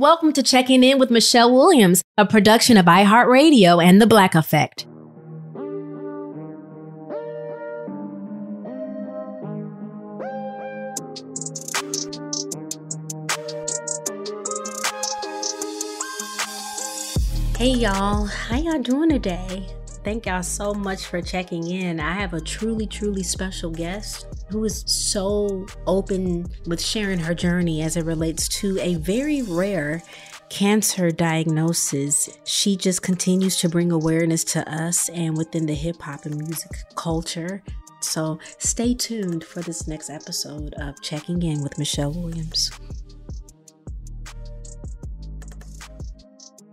Welcome to Checking In with Michelle Williams, a production of iHeartRadio and The Black Effect. Hey y'all, how y'all doing today? Thank y'all so much for checking in. I have a truly, truly special guest who is so open with sharing her journey as it relates to a very rare cancer diagnosis. She just continues to bring awareness to us and within the hip hop and music culture. So stay tuned for this next episode of Checking In with Michelle Williams.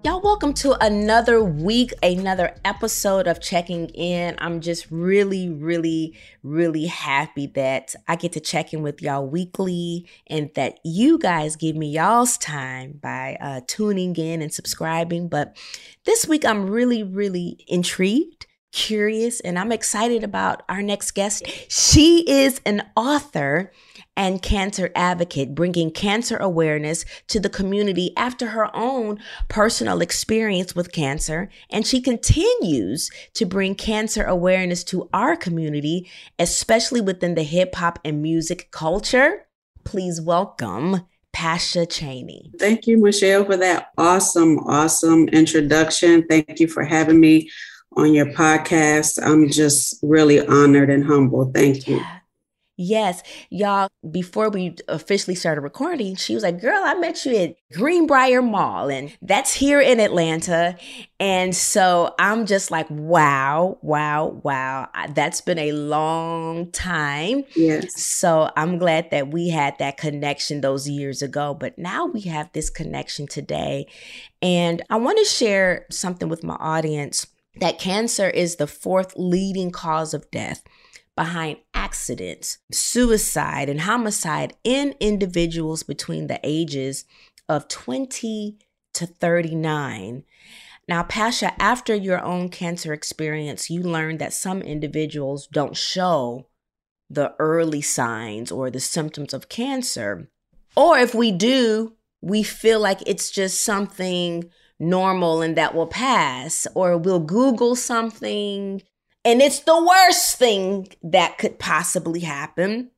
Y'all, welcome to another week, another episode of Checking In. I'm just really, really, really happy that I get to check in with y'all weekly and that you guys give me y'all's time by uh, tuning in and subscribing. But this week, I'm really, really intrigued curious and I'm excited about our next guest. She is an author and cancer advocate, bringing cancer awareness to the community after her own personal experience with cancer. And she continues to bring cancer awareness to our community, especially within the hip hop and music culture. Please welcome Pasha Chaney. Thank you, Michelle, for that awesome, awesome introduction. Thank you for having me on your podcast. I'm just really honored and humble. Thank you. Yes, y'all, before we officially started recording, she was like, Girl, I met you at Greenbrier Mall, and that's here in Atlanta. And so I'm just like, Wow, wow, wow. That's been a long time. Yes. So I'm glad that we had that connection those years ago, but now we have this connection today. And I want to share something with my audience that cancer is the fourth leading cause of death behind accidents, suicide, and homicide in individuals between the ages of 20 to 39. Now, Pasha, after your own cancer experience, you learned that some individuals don't show the early signs or the symptoms of cancer. Or if we do, we feel like it's just something normal and that will pass, or we'll Google something and it's the worst thing that could possibly happen.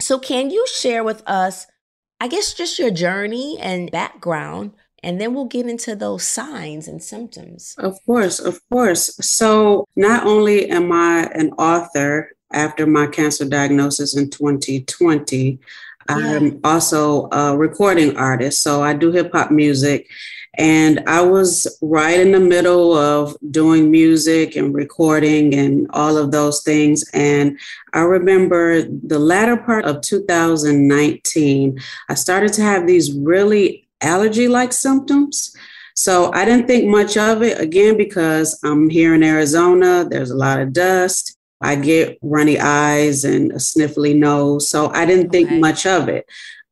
So, can you share with us, I guess, just your journey and background? And then we'll get into those signs and symptoms. Of course, of course. So, not only am I an author after my cancer diagnosis in 2020, yeah. I'm also a recording artist. So, I do hip hop music and I was right in the middle of doing music and recording and all of those things. And I remember the latter part of 2019, I started to have these really allergy like symptoms. So I didn't think much of it again because I'm here in Arizona, there's a lot of dust. I get runny eyes and a sniffly nose. So I didn't think okay. much of it.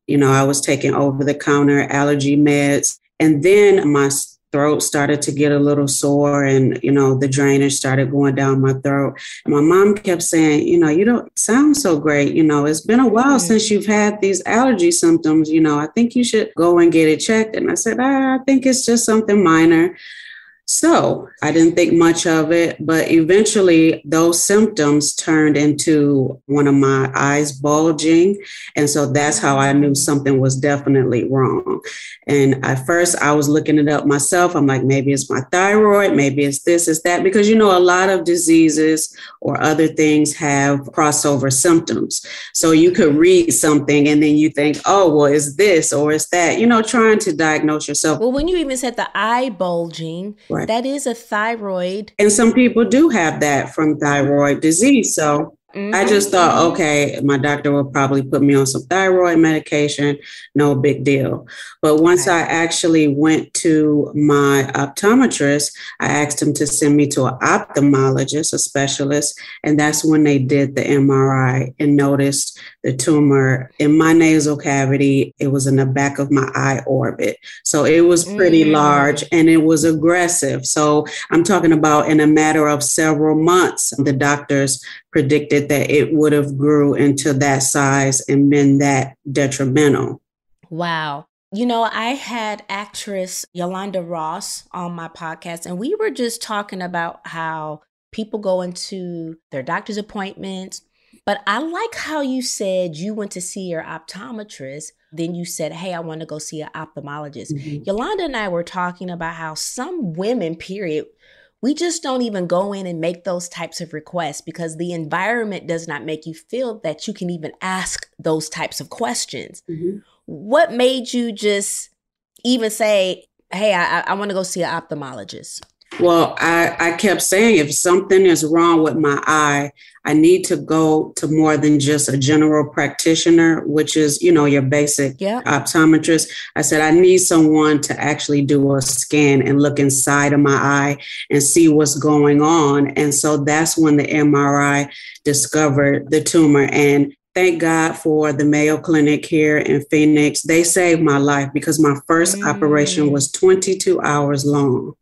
You know, I was taking over the counter allergy meds and then my throat started to get a little sore and you know the drainage started going down my throat. And my mom kept saying you know you don't sound so great. You know it's been a while mm-hmm. since you've had these allergy symptoms. You know i think you should go and get it checked. And i said ah, i think it's just something minor So I didn't think much of it, but eventually those symptoms turned into one of my eyes bulging. And so that's how I knew something was definitely wrong. And at first I was looking it up myself. I'm like, maybe it's my thyroid, maybe it's this, it's that, because you know, a lot of diseases or other things have crossover symptoms. So you could read something and then you think, oh, well, it's this or it's that, you know, trying to diagnose yourself. Well, when you even said the eye bulging, right. That is a thyroid. And some people do have that from thyroid disease. So Mm-hmm. I just thought, mm-hmm. okay, my doctor will probably put me on some thyroid medication, no big deal. But once okay. I actually went to my optometrist, I asked him to send me to an ophthalmologist, a specialist, and that's when they did the MRI and noticed the tumor in my nasal cavity. It was in the back of my eye orbit. So it was pretty mm. large and it was aggressive. So I'm talking about in a matter of several months, the doctors predicted that it would have grew into that size and been that detrimental. Wow. You know, I had actress Yolanda Ross on my podcast, and we were just talking about how people go into their doctor's appointments. But I like how you said you went to see your optometrist. Then you said, Hey, I want to go see an ophthalmologist. Mm-hmm. Yolanda and I were talking about how some women, period, we just don't even go in and make those types of requests because the environment does not make you feel that you can even ask those types of questions. Mm-hmm. What made you just even say, Hey, I, I want to go see an ophthalmologist? Well, I, I kept saying if something is wrong with my eye, I need to go to more than just a general practitioner, which is, you know, your basic yep. optometrist. I said, I need someone to actually do a scan and look inside of my eye and see what's going on. And so that's when the MRI discovered the tumor. And thank God for the Mayo Clinic here in Phoenix. They saved my life because my first mm. operation was 22 hours long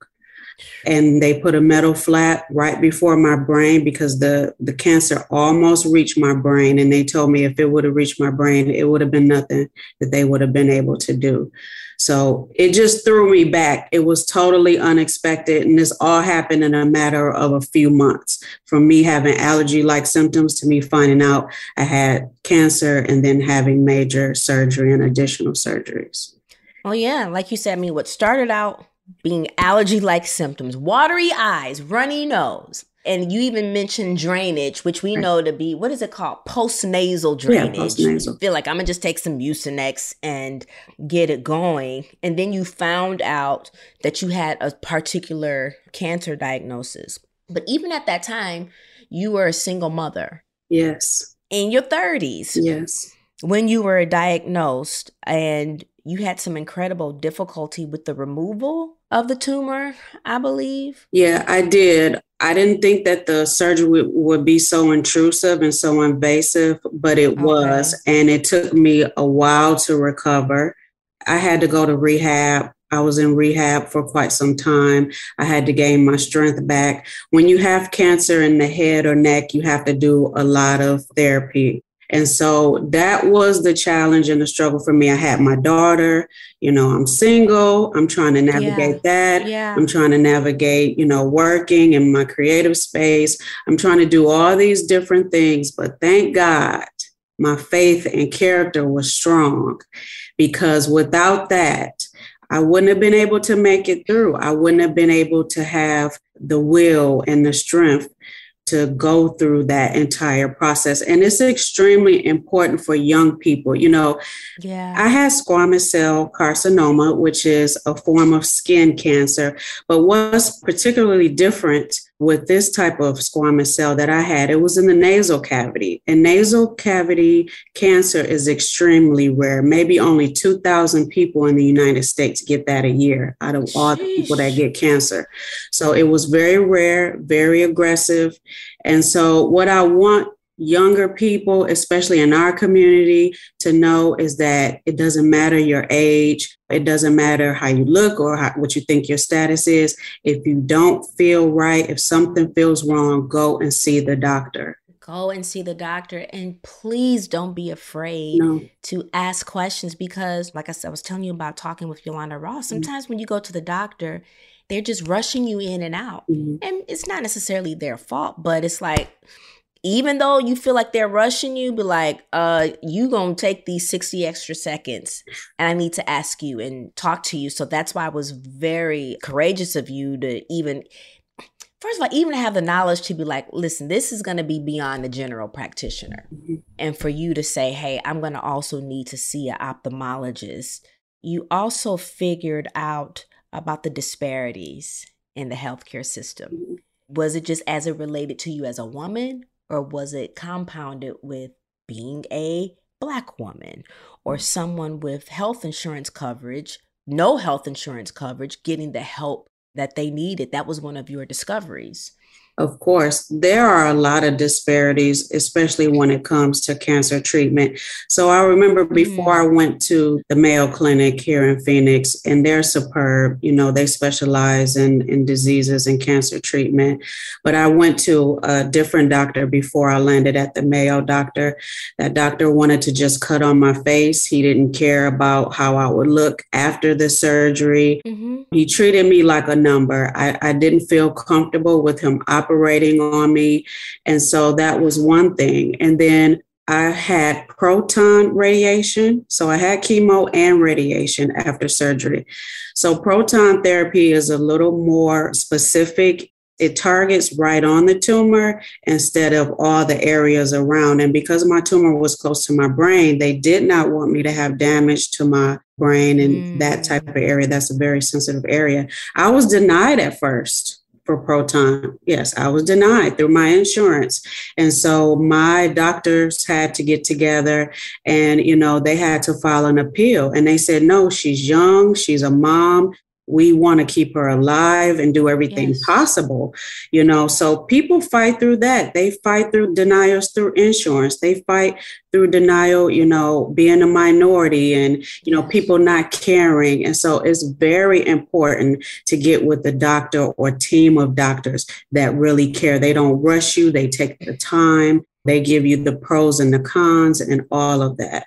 and they put a metal flap right before my brain because the the cancer almost reached my brain. And they told me if it would have reached my brain it would have been nothing that they would have been able to do. So it just threw me back. It was totally unexpected. And this all happened in a matter of a few months from me having allergy like symptoms to me finding out i had cancer and then having major surgery and additional surgeries. Well yeah, like you said, I mean, what started out being allergy like symptoms, watery eyes, runny nose. And you even mentioned drainage, which we know to be what is it called? Post nasal drainage. Yeah, post-nasal. feel like I'm gonna just take some Mucinex and get it going. And then you found out that you had a particular cancer diagnosis. But even at that time, you were a single mother. Yes. In your 30s. Yes. When you were diagnosed and you had some incredible difficulty with the removal of the tumor, I believe. Yeah, I did. I didn't think that the surgery would, would be so intrusive and so invasive, but it okay. was. And it took me a while to recover. I had to go to rehab. I was in rehab for quite some time. I had to gain my strength back. When you have cancer in the head or neck, you have to do a lot of therapy. And so that was the challenge and the struggle for me. I had my daughter, you know, I'm single, I'm trying to navigate yeah. that. Yeah. I'm trying to navigate, you know, working in my creative space. I'm trying to do all these different things, but thank God my faith and character was strong because without that, I wouldn't have been able to make it through. I wouldn't have been able to have the will and the strength to go through that entire process. And it's extremely important for young people. You know, yeah. I had squamous cell carcinoma, which is a form of skin cancer. But what's particularly different with this type of squamous cell that I had, it was in the nasal cavity. And nasal cavity cancer is extremely rare. Maybe only 2,000 people in the United States get that a year out of all the people that get cancer. So it was very rare, very aggressive. And so, what I want younger people, especially in our community, to know is that it doesn't matter your age, it doesn't matter how you look or how, what you think your status is. If you don't feel right, if something feels wrong, go and see the doctor. go and see the doctor and please don't be afraid no. to ask questions because like I said I was telling you about talking with Yolanda Ross mm-hmm. sometimes mm-hmm. when you go to the doctor they're just rushing you in and out mm-hmm. and it's not necessarily their fault but it's like even though you feel like they're rushing you be like uh you gonna take these 60 extra seconds and i need to ask you and talk to you so that's why i was very courageous of you to even first of all, even have the knowledge to be like, listen, this is to be beyond the general practitioner. Mm-hmm. And for you to say, hey, I'm to also need to see an ophthalmologist. You also figured out about the disparities in the healthcare system. Mm-hmm. Was it just as it related to you as a woman, or was it compounded with being a Black woman or mm-hmm. someone with health insurance coverage, no health insurance coverage, getting the help that they needed. That was one of your discoveries. Of course, there are a lot of disparities, especially when it comes to cancer treatment. So I remember mm-hmm. before mm. I went to the Mayo Clinic here in Phoenix, and they're superb. You know, they specialize in, in diseases and cancer treatment. But I went to a different doctor before I landed at the Mayo doctor. That doctor wanted to just cut on my face. He didn't care about how I would look after the surgery. Mm-hmm. He treated me like a number. I, I didn't feel comfortable with him operating operating on me. And so that was one thing. And then I had proton radiation. So I had chemo and radiation after surgery. So proton therapy is a little more specific. It targets right on the tumor instead of all the areas around. And because my tumor was close to my brain, they did not want me to have damage to my brain and mm. that type of area. That's a very sensitive area. I was denied at first for proton. Yes, I was denied through my insurance. And so my doctors had to get together and, you know, they had to file an appeal. And they said, no, she's young, she's a mom, we want to keep her alive and do everything yes. possible you know? So people fight through that. They fight through denials through insurance. They fight through denial you know being a minority and you know people not caring. And so it's very important to get with a doctor or team of doctors that really care. They don't rush you. They take the time. They give you the pros and the cons and all of that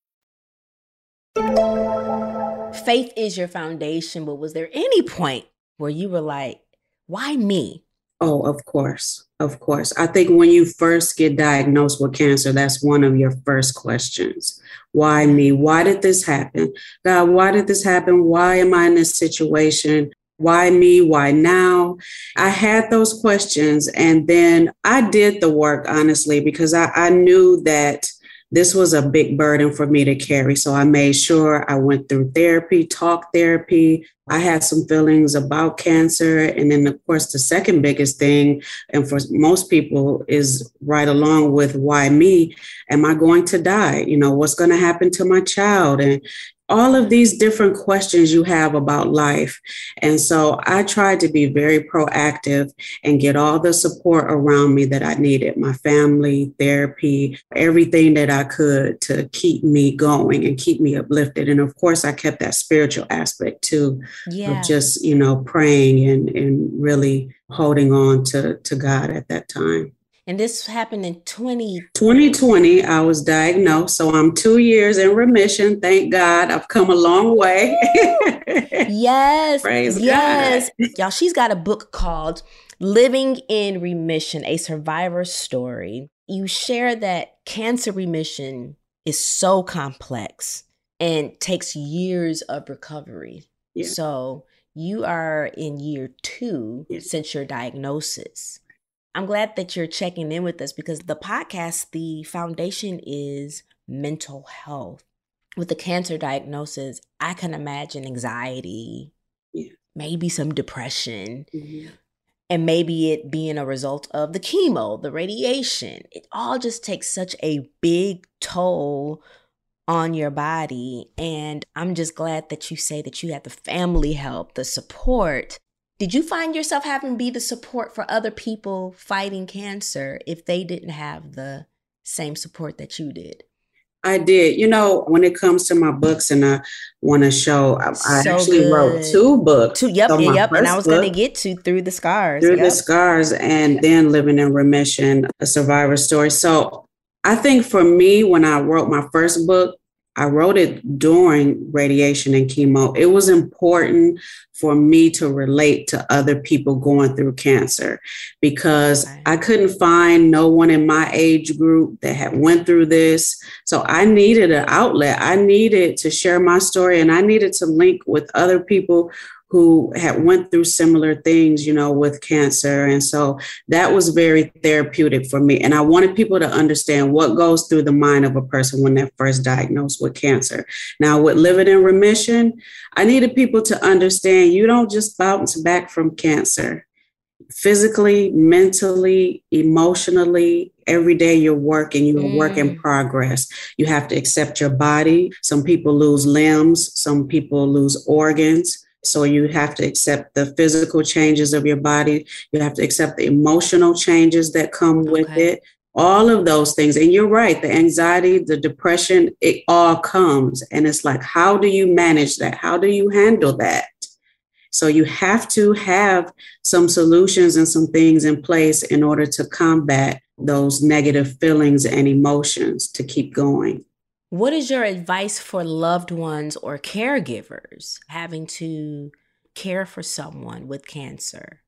Faith is your foundation, but was there any point where you were like, why me? Oh, of course. Of course. I think when you first get diagnosed with cancer, that's one of your first questions. Why me? Why did this happen? God, why did this happen? Why am I in this situation? Why me? Why now? I had those questions. And then I did the work, honestly, because I, I knew that this was a big burden for me to carry. So I made sure I went through therapy, talk therapy. I had some feelings about cancer. And then, of course, the second biggest thing, and for most people, is right along with why me? Am I going to die? You know, what's going to happen to my child? And all of these different questions you have about life. And so I tried to be very proactive and get all the support around me that I needed my family, therapy, everything that I could to keep me going and keep me uplifted. And of course, I kept that spiritual aspect too yeah. of just, you know, praying and, and really holding on to, to God at that time. And this happened in 20... 2020. I was diagnosed. So I'm two years in remission. Thank God. I've come a long way. yes. Praise yes. God. Y'all, she's got a book called Living in Remission, a survivor's story. You share that cancer remission is so complex and takes years of recovery. Yeah. So you are in year two yeah. since your diagnosis. I'm glad that you're checking in with us because the podcast, the foundation is mental health. With the cancer diagnosis, I can imagine anxiety, yeah. maybe some depression, mm-hmm. and maybe it being a result of the chemo, the radiation. It all just takes such a big toll on your body. And I'm just glad that you say that you had the family help, the support did you find yourself having to be the support for other people fighting cancer if they didn't have the same support that you did? I did. You know, when it comes to my books, and I want to show, I, so actually good. wrote two books. Two, yep, so yep. And I was going to get to through the scars, through yep. the scars, and then living in remission, a survivor story. So I think for me, when I wrote my first book, I wrote it during radiation and chemo. It was important for me to relate to other people going through cancer because I couldn't find no one in my age group that had went through this. So I needed an outlet. I needed to share my story and I needed to link with other people who had went through similar things you know with cancer. And so that was very therapeutic for me. And i wanted people to understand what goes through the mind of a person when they're first diagnosed with cancer. Now with living in remission i needed people to understand you don't just bounce back from cancer. Physically mentally emotionally every day you're working you're mm. a work in mm. progress. You have to accept your body. Some people lose limbs some people lose organs so you have to accept the physical changes of your body. You have to accept the emotional changes that come with it. All of those things. And you're right, the anxiety, the depression, it all comes. And it's like, how do you manage that? How do you handle that? So you have to have some solutions and some things in place in order to combat those negative feelings and emotions to keep going. What is your advice for loved ones or caregivers having to care for someone with cancer?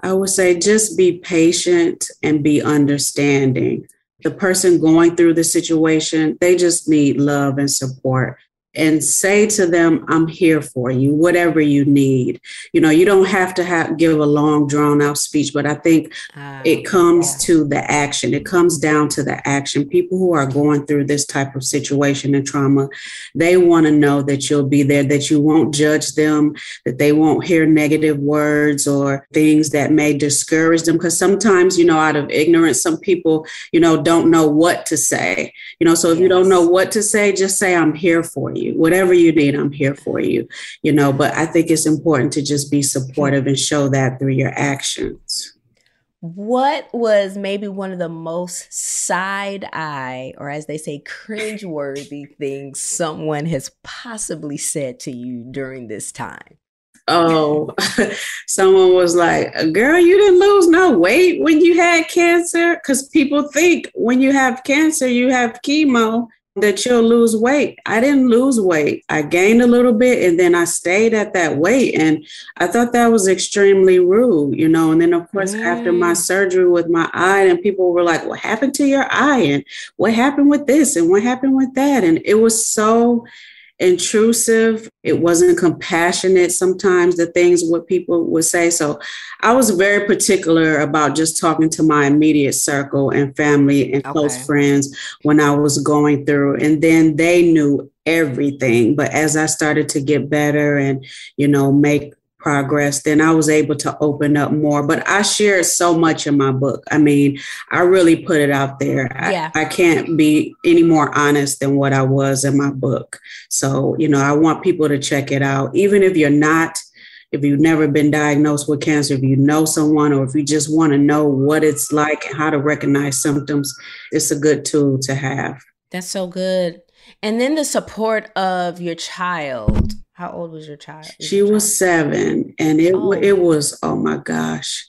I would say just be patient and be understanding. The person going through the situation, they just need love and support and say to them, I'm here for you, whatever you need. You know, you don't have to have, give a long, drawn out speech, but I think uh, it comes yeah. to the action. It comes down to the action. People who are going through this type of situation and trauma, they want to know that you'll be there, that you won't judge them, that they won't hear negative words or things that may discourage them. Because sometimes, you know, out of ignorance, some people, you know, don't know what to say. You know, so if yes. you don't know what to say, just say, I'm here for you you. Whatever you need, I'm here for you. You know, but I think it's important to just be supportive and show that through your actions. What was maybe one of the most side eye, or as they say, cringeworthy things someone has possibly said to you during this time? Oh, someone was like, Girl, you didn't lose no weight when you had cancer. Because people think when you have cancer, you have chemo that you'll lose weight. I didn't lose weight. I gained a little bit and then I stayed at that weight. And I thought that was extremely rude, you know. And then, of course, mm. after my surgery with my eye, and people were like, What happened to your eye? And what happened with this? And what happened with that? And it was so intrusive. It wasn't compassionate sometimes, the things what people would say. So I was very particular about just talking to my immediate circle and family and okay. close friends when I was going through. And then they knew everything. But as I started to get better and, you know, make progress, then I was able to open up more. But I shared so much in my book. I mean, I really put it out there. Yeah. I, I can't be any more honest than what I was in my book. So, you know, I want people to check it out. Even if you're not, if you've never been diagnosed with cancer, if you know someone, or if you just want to know what it's like and how to recognize symptoms, it's a good tool to have. That's so good. And then the support of your child how old was your child? she your was child? seven, and it oh. it was oh my gosh.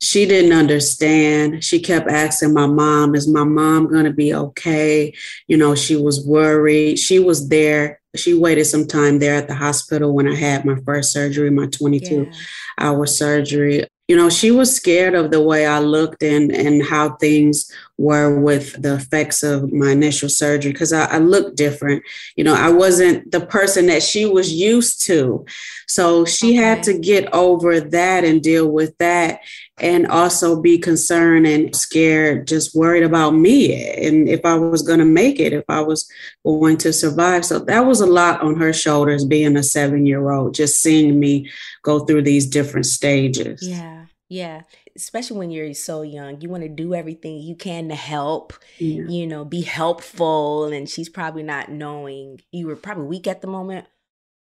She didn't understand. She kept asking my mom, "Is my mom going to be okay?" You know, she was worried. She was there. She waited some time there at the hospital when I had my first surgery, my 22 yeah. hour surgery you know, she was scared of the way I looked and and how things were with the effects of my initial surgery because I, I looked different. You know, I wasn't the person that she was used to. So she had to get over that and deal with that and also be concerned and scared, just worried about me and if I was going to make it, if I was going to survive. So that was a lot on her shoulders being a seven year old, just seeing me go through these different stages. Yeah. Yeah, especially when you're so young, you want to do everything you can to help, yeah. you know, be helpful. And she's probably not knowing you were probably weak at the moment.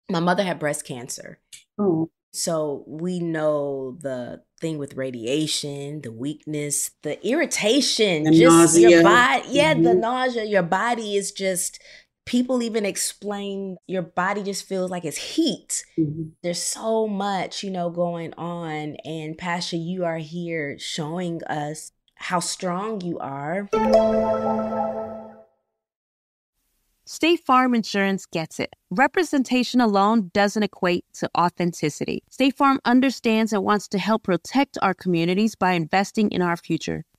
My mother had breast cancer. Oh. So we know the thing with radiation, the weakness, the irritation, the just nausea. your body. Yeah, mm-hmm. the nausea. Your body is just people even explain your body just feels like it's heat. Mm-hmm. There's so much, you know, going on. And Pasha, you are here showing us how strong you are. State Farm Insurance gets it. Representation alone doesn't equate to authenticity. State Farm understands and wants to help protect our communities by investing in our future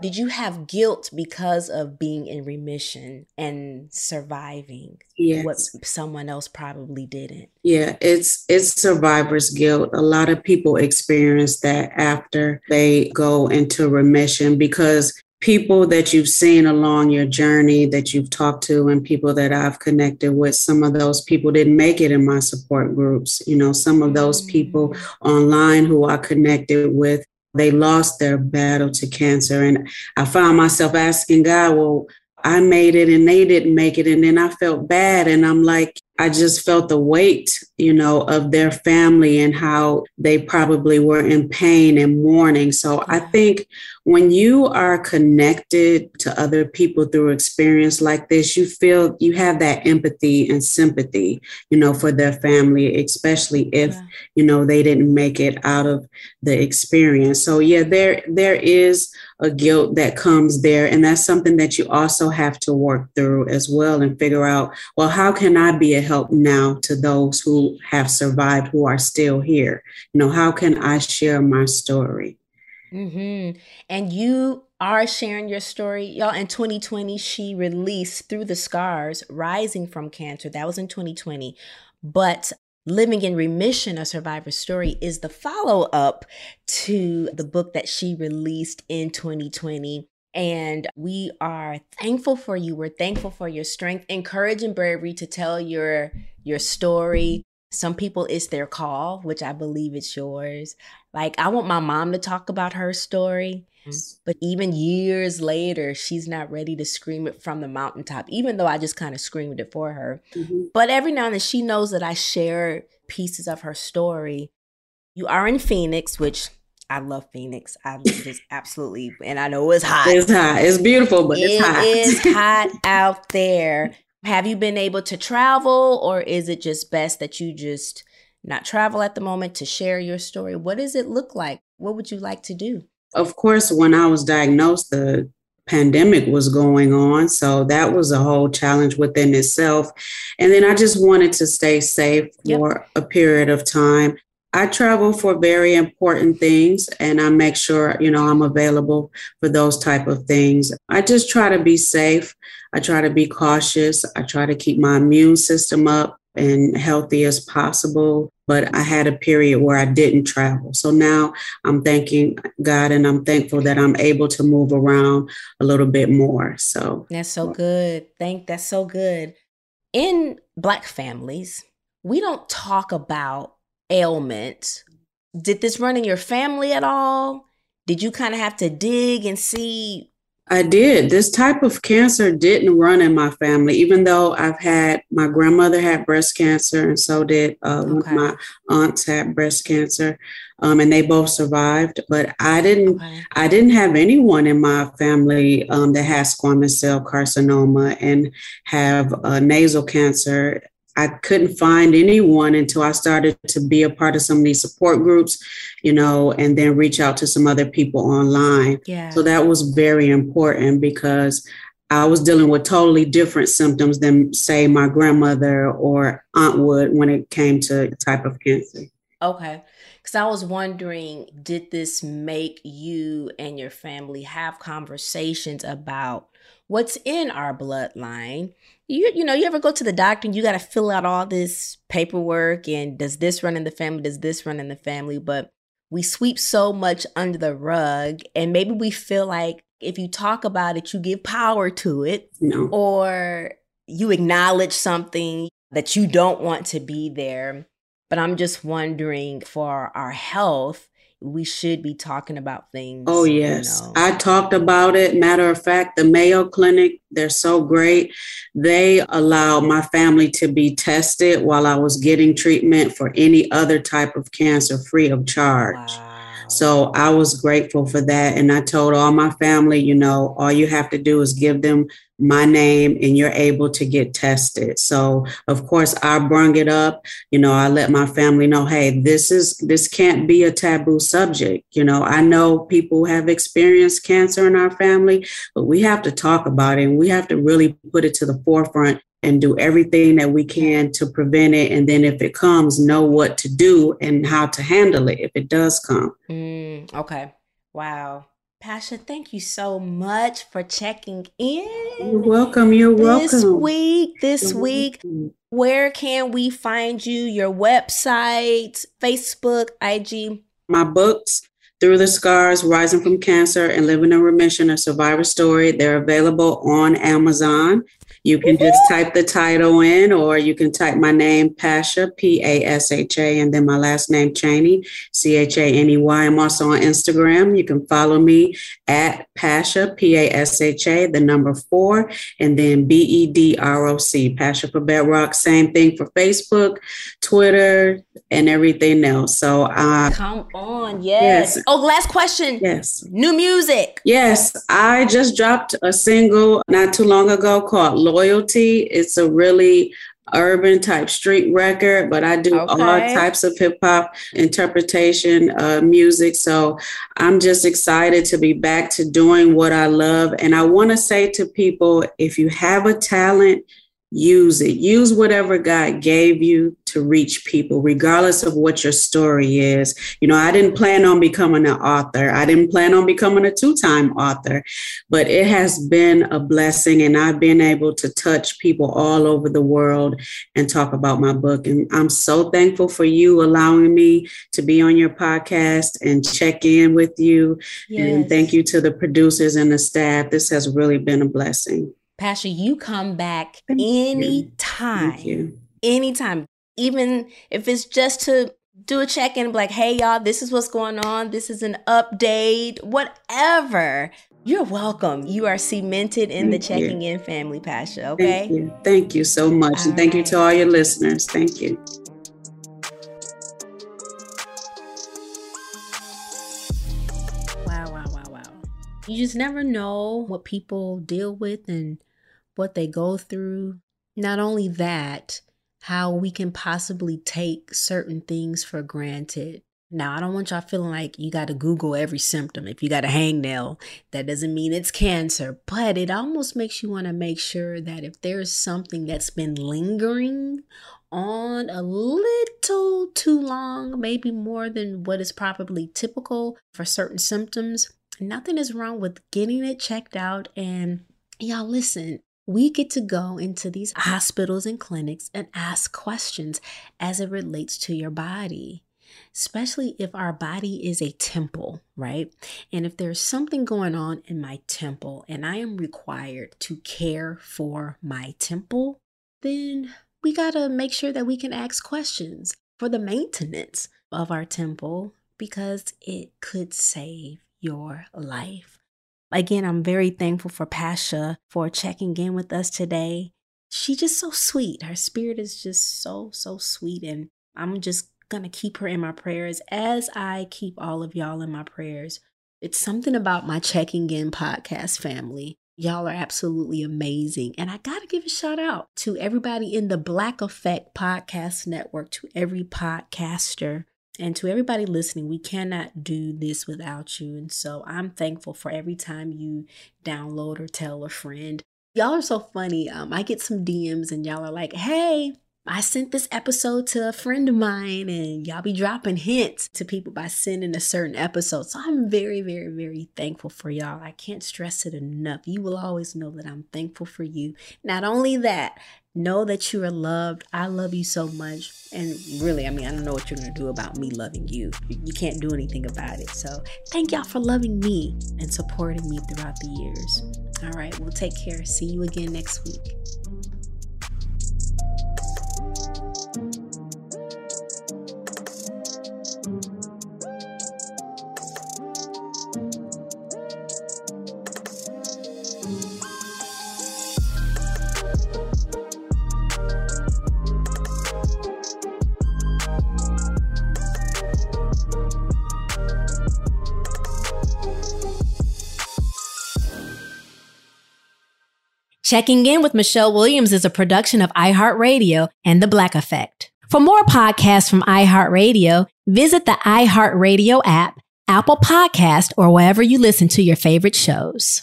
Did you have guilt because of being in remission and surviving yes. what someone else probably didn't? Yeah, it's it's survivor's guilt. A lot of people experience that after they go into remission because people that you've seen along your journey that you've talked to and people that I've connected with, some of those people didn't make it in my support groups. You know, some of those people mm. online who I connected with they lost their battle to cancer. And I found myself asking God, well, I made it and they didn't make it. And then I felt bad. And I'm like, I just felt the weight, you know, of their family and how they probably were in pain and mourning. So I think when you are connected to other people through experience like this, you feel you have that empathy and sympathy, you know, for their family, especially if, yeah. you know, they didn't make it out of the experience. So yeah, there there is a guilt that comes there. And that's something that you also have to work through as well and figure out, well, how can I be a help now to those who have survived, who are still here? You know, how can I share my story? Mm-hmm. And you are sharing your story. Y'all, in 2020, she released Through the Scars, Rising from Cancer. That was in 2020. But Living in Remission, a survivor story, is the follow up to the book that she released in 2020. And we are thankful for you. We're thankful for your strength, encourage, and bravery to tell your your story. Some people it's their call, which I believe it's yours. Like I want my mom to talk about her story. Mm-hmm. But even years later, she's not ready to scream it from the mountaintop, even though I just kind of screamed it for her. Mm-hmm. But every now and then, she knows that I share pieces of her story. You are in Phoenix, which I love Phoenix. I just absolutely, and I know it's hot. It's hot. It's beautiful, but it's hot. It is hot out there. Have you been able to travel, or is it just best that you just not travel at the moment to share your story? What does it look like? What would you like to do? Of course, when I was diagnosed, the pandemic was going on. So that was a whole challenge within itself. And then I just wanted to stay safe for yep. a period of time. I travel for very important things and I make sure, you know, I'm available for those type of things. I just try to be safe. I try to be cautious. I try to keep my immune system up and healthy as possible. But I had a period where I didn't travel. So now I'm thanking God and I'm thankful that I'm able to move around a little bit more. So that's so good. Thank that's so good. In black families, we don't talk about ailment. Did this run in your family at all? Did you kind of have to dig and see? I did. This type of cancer didn't run in my family, even though I've had my grandmother had breast cancer, and so did uh, okay. my aunts had breast cancer, um, and they both survived. But I didn't. Okay. I didn't have anyone in my family um, that has squamous cell carcinoma and have uh, nasal cancer I couldn't find anyone until I started to be a part of some of these support groups, you know, and then reach out to some other people online. Yeah. So that was very important because I was dealing with totally different symptoms than, say, my grandmother or aunt would when it came to type of cancer. Okay. Because I was wondering, did this make you and your family have conversations about what's in our bloodline you you know you ever go to the doctor and you got to fill out all this paperwork and does this run in the family does this run in the family but we sweep so much under the rug and maybe we feel like if you talk about it you give power to it no. or you acknowledge something that you don't want to be there but i'm just wondering for our health we should be talking about things. Oh, yes. You know. I talked about it. Matter of fact, the Mayo Clinic, they're so great. They allowed my family to be tested while I was getting treatment for any other type of cancer free of charge. Wow. So I was grateful for that. And I told all my family, you know, all you have to do is give them my name and you're able to get tested. So of course I brung it up, you know, I let my family know, hey, this is this can't be a taboo subject. You know, I know people have experienced cancer in our family, but we have to talk about it and we have to really put it to the forefront and do everything that we can to prevent it. And then if it comes, know what to do and how to handle it if it does come. Mm, okay. Wow. Pasha, thank you so much for checking in. You're welcome. You're welcome. This week, this You're week, welcome. where can we find you? Your website, Facebook, IG? My books, Through the Scars, Rising from Cancer and Living in Remission, a Survivor Story. They're available on Amazon you can just type the title in, or you can type my name, Pasha, P A S H A, and then my last name, Chaney, C H A N E Y. I'm also on Instagram. You can follow me at Pasha, P A S H A, the number four, and then B E D R O C, Pasha for Bedrock. Same thing for Facebook, Twitter, and everything else. So, uh, come on. Yes. yes. Oh, last question. Yes. New music. Yes. I just dropped a single not too long ago called Loyalty. It's a really urban type street record, but I do okay. all types of hip hop interpretation uh, music. So I'm just excited to be back to doing what I love. And I want to say to people if you have a talent, use it. Use whatever God gave you to reach people, regardless of what your story is. You know, I didn't plan on becoming an author, I didn't plan on becoming a two time author, but it has been a blessing. And I've been able to touch people all over the world and talk about my book. And I'm so thankful for you allowing me to be on your podcast and check in with you. Yes. And thank you to the producers and the staff. This has really been a blessing. Pasha, you come back anytime. Anytime. Even if it's just to do a check in, like, hey, y'all, this is what's going on. This is an update, whatever. You're welcome. You are cemented in thank the checking you. in family, Pasha. Okay. Thank you. Thank you so much. All and thank right. you to all your listeners. Thank you. Wow, wow, wow, wow. You just never know what people deal with and what they go through. Not only that, how we can possibly take certain things for granted. Now, I don't want y'all feeling like you got to Google every symptom. If you got a hangnail, that doesn't mean it's cancer, but it almost makes you want to make sure that if there's something that's been lingering on a little too long, maybe more than what is probably typical for certain symptoms, nothing is wrong with getting it checked out. And y'all, listen, we get to go into these hospitals and clinics and ask questions as it relates to your body, especially if our body is a temple, right? And if there's something going on in my temple and I am required to care for my temple, then we got to make sure that we can ask questions for the maintenance of our temple because it could save your life. Again, I'm very thankful for Pasha for checking in with us today. She's just so sweet. Her spirit is just so, so sweet. And I'm just going to keep her in my prayers as I keep all of y'all in my prayers. It's something about my checking in podcast family. Y'all are absolutely amazing. And I got to give a shout out to everybody in the Black Effect Podcast Network, to every podcaster and to everybody listening, we cannot do this without you. And so I'm thankful for every time you download or tell a friend. Y'all are so funny. Um, I get some DMs and y'all are like, hey, I sent this episode to a friend of mine, and y'all be dropping hints to people by sending a certain episode. So I'm very, very, very thankful for y'all. I can't stress it enough. You will always know that I'm thankful for you. Not only that, Know that you are loved. I love you so much. And really, I mean, I don't know what you're going to do about me loving you. You can't do anything about it. So thank y'all for loving me and supporting me throughout the years. All right, well, take care. See you again next week. Checking in with Michelle Williams is a production of iHeartRadio and The Black Effect. For more podcasts from iHeartRadio, visit the iHeartRadio app, Apple Podcast, or wherever you listen to your favorite shows.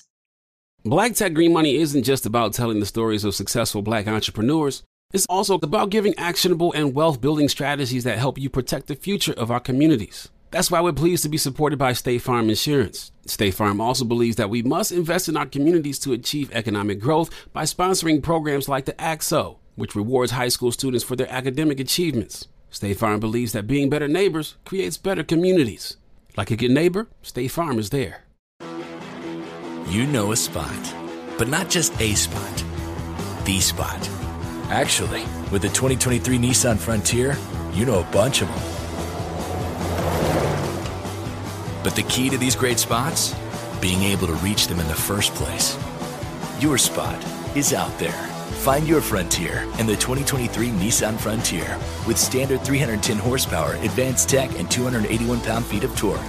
Black Tech Green Money isn't just about telling the stories of successful black entrepreneurs. It's also about giving actionable and wealth building strategies that help you protect the future of our communities. That's why we're pleased to be supported by State Farm Insurance. State Farm also believes that we must invest in our communities to achieve economic growth by sponsoring programs like the ACT-SO, which rewards high school students for their academic achievements. State Farm believes that being better neighbors creates better communities. Like a good neighbor, State Farm is there. You know a spot, but not just a spot, the spot. Actually, with the 2023 Nissan Frontier, you know a bunch of them. But the key to these great spots? Being able to reach them in the first place. Your spot is out there. Find your frontier in the 2023 Nissan Frontier with standard 310 horsepower, advanced tech, and 281 pound feet of torque.